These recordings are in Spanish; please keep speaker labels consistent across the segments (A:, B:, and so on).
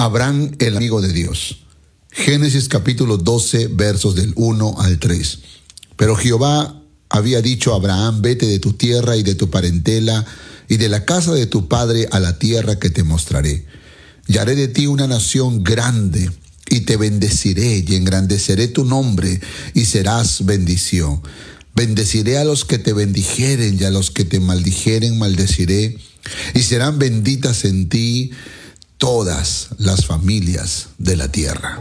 A: Abraham, el amigo de Dios. Génesis capítulo 12, versos del 1 al 3. Pero Jehová había dicho a Abraham, vete de tu tierra y de tu parentela y de la casa de tu padre a la tierra que te mostraré. Y haré de ti una nación grande y te bendeciré y engrandeceré tu nombre y serás bendición. Bendeciré a los que te bendijeren y a los que te maldijeren maldeciré y serán benditas en ti todas las familias de la tierra.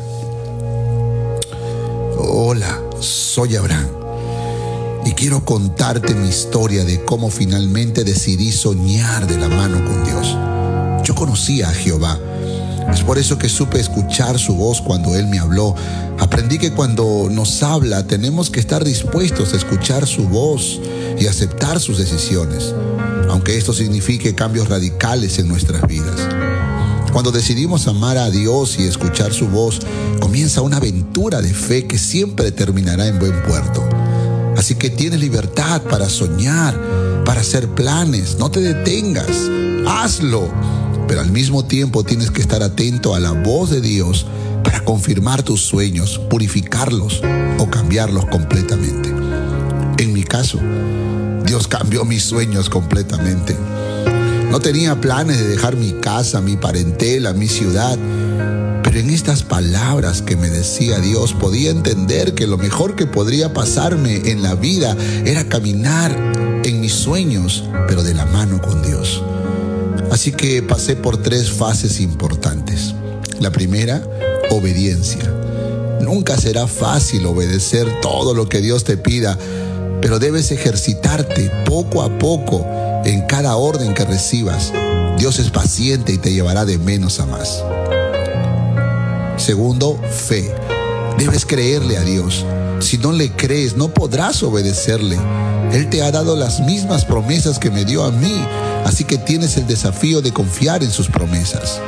A: Hola, soy Abraham y quiero contarte mi historia de cómo finalmente decidí soñar de la mano con Dios. Yo conocía a Jehová. Es por eso que supe escuchar su voz cuando Él me habló. Aprendí que cuando nos habla tenemos que estar dispuestos a escuchar su voz y aceptar sus decisiones, aunque esto signifique cambios radicales en nuestras vidas. Cuando decidimos amar a Dios y escuchar su voz, comienza una aventura de fe que siempre terminará en buen puerto. Así que tienes libertad para soñar, para hacer planes, no te detengas, hazlo. Pero al mismo tiempo tienes que estar atento a la voz de Dios para confirmar tus sueños, purificarlos o cambiarlos completamente. En mi caso, Dios cambió mis sueños completamente. No tenía planes de dejar mi casa, mi parentela, mi ciudad. Pero en estas palabras que me decía Dios podía entender que lo mejor que podría pasarme en la vida era caminar en mis sueños, pero de la mano con Dios. Así que pasé por tres fases importantes. La primera, obediencia. Nunca será fácil obedecer todo lo que Dios te pida, pero debes ejercitarte poco a poco en cada orden que recibas. Dios es paciente y te llevará de menos a más. Segundo, fe. Debes creerle a Dios. Si no le crees, no podrás obedecerle. Él te ha dado las mismas promesas que me dio a mí, así que tienes el desafío de confiar en sus promesas.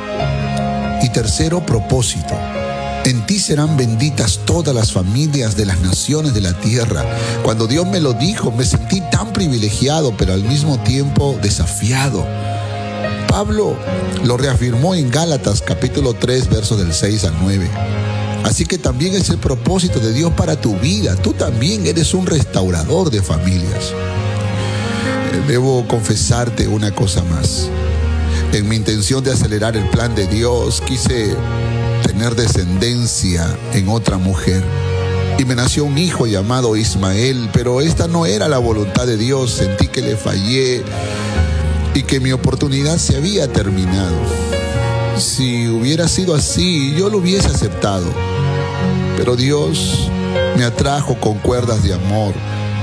A: Y tercero, propósito. En ti serán benditas todas las familias de las naciones de la tierra. Cuando Dios me lo dijo, me sentí tan privilegiado, pero al mismo tiempo desafiado. Pablo lo reafirmó en Gálatas capítulo 3, versos del 6 al 9. Así que también es el propósito de Dios para tu vida. Tú también eres un restaurador de familias. Debo confesarte una cosa más. En mi intención de acelerar el plan de Dios, quise tener descendencia en otra mujer. Y me nació un hijo llamado Ismael, pero esta no era la voluntad de Dios. Sentí que le fallé y que mi oportunidad se había terminado. Si hubiera sido así, yo lo hubiese aceptado. Pero Dios me atrajo con cuerdas de amor.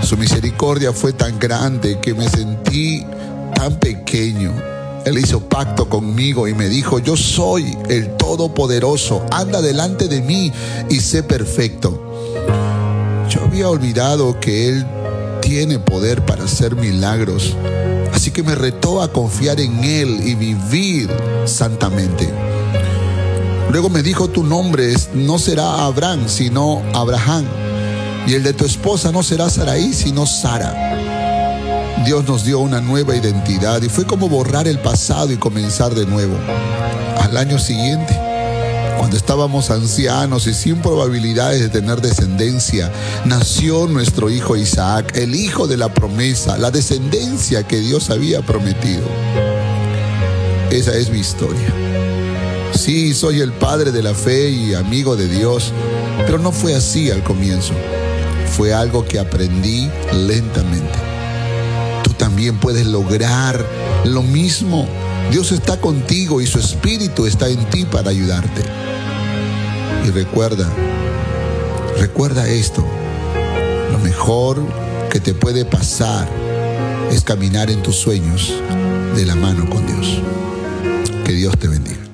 A: Su misericordia fue tan grande que me sentí tan pequeño él hizo pacto conmigo y me dijo, yo soy el Todopoderoso, anda delante de mí y sé perfecto. Yo había olvidado que Él tiene poder para hacer milagros, así que me retó a confiar en Él y vivir santamente. Luego me dijo, tu nombre no será Abraham, sino Abraham, y el de tu esposa no será Saraí, sino Sara. Dios nos dio una nueva identidad y fue como borrar el pasado y comenzar de nuevo. Al año siguiente, cuando estábamos ancianos y sin probabilidades de tener descendencia, nació nuestro hijo Isaac, el hijo de la promesa, la descendencia que Dios había prometido. Esa es mi historia. Sí, soy el padre de la fe y amigo de Dios, pero no fue así al comienzo. Fue algo que aprendí lentamente también puedes lograr lo mismo. Dios está contigo y su espíritu está en ti para ayudarte. Y recuerda, recuerda esto, lo mejor que te puede pasar es caminar en tus sueños de la mano con Dios. Que Dios te bendiga.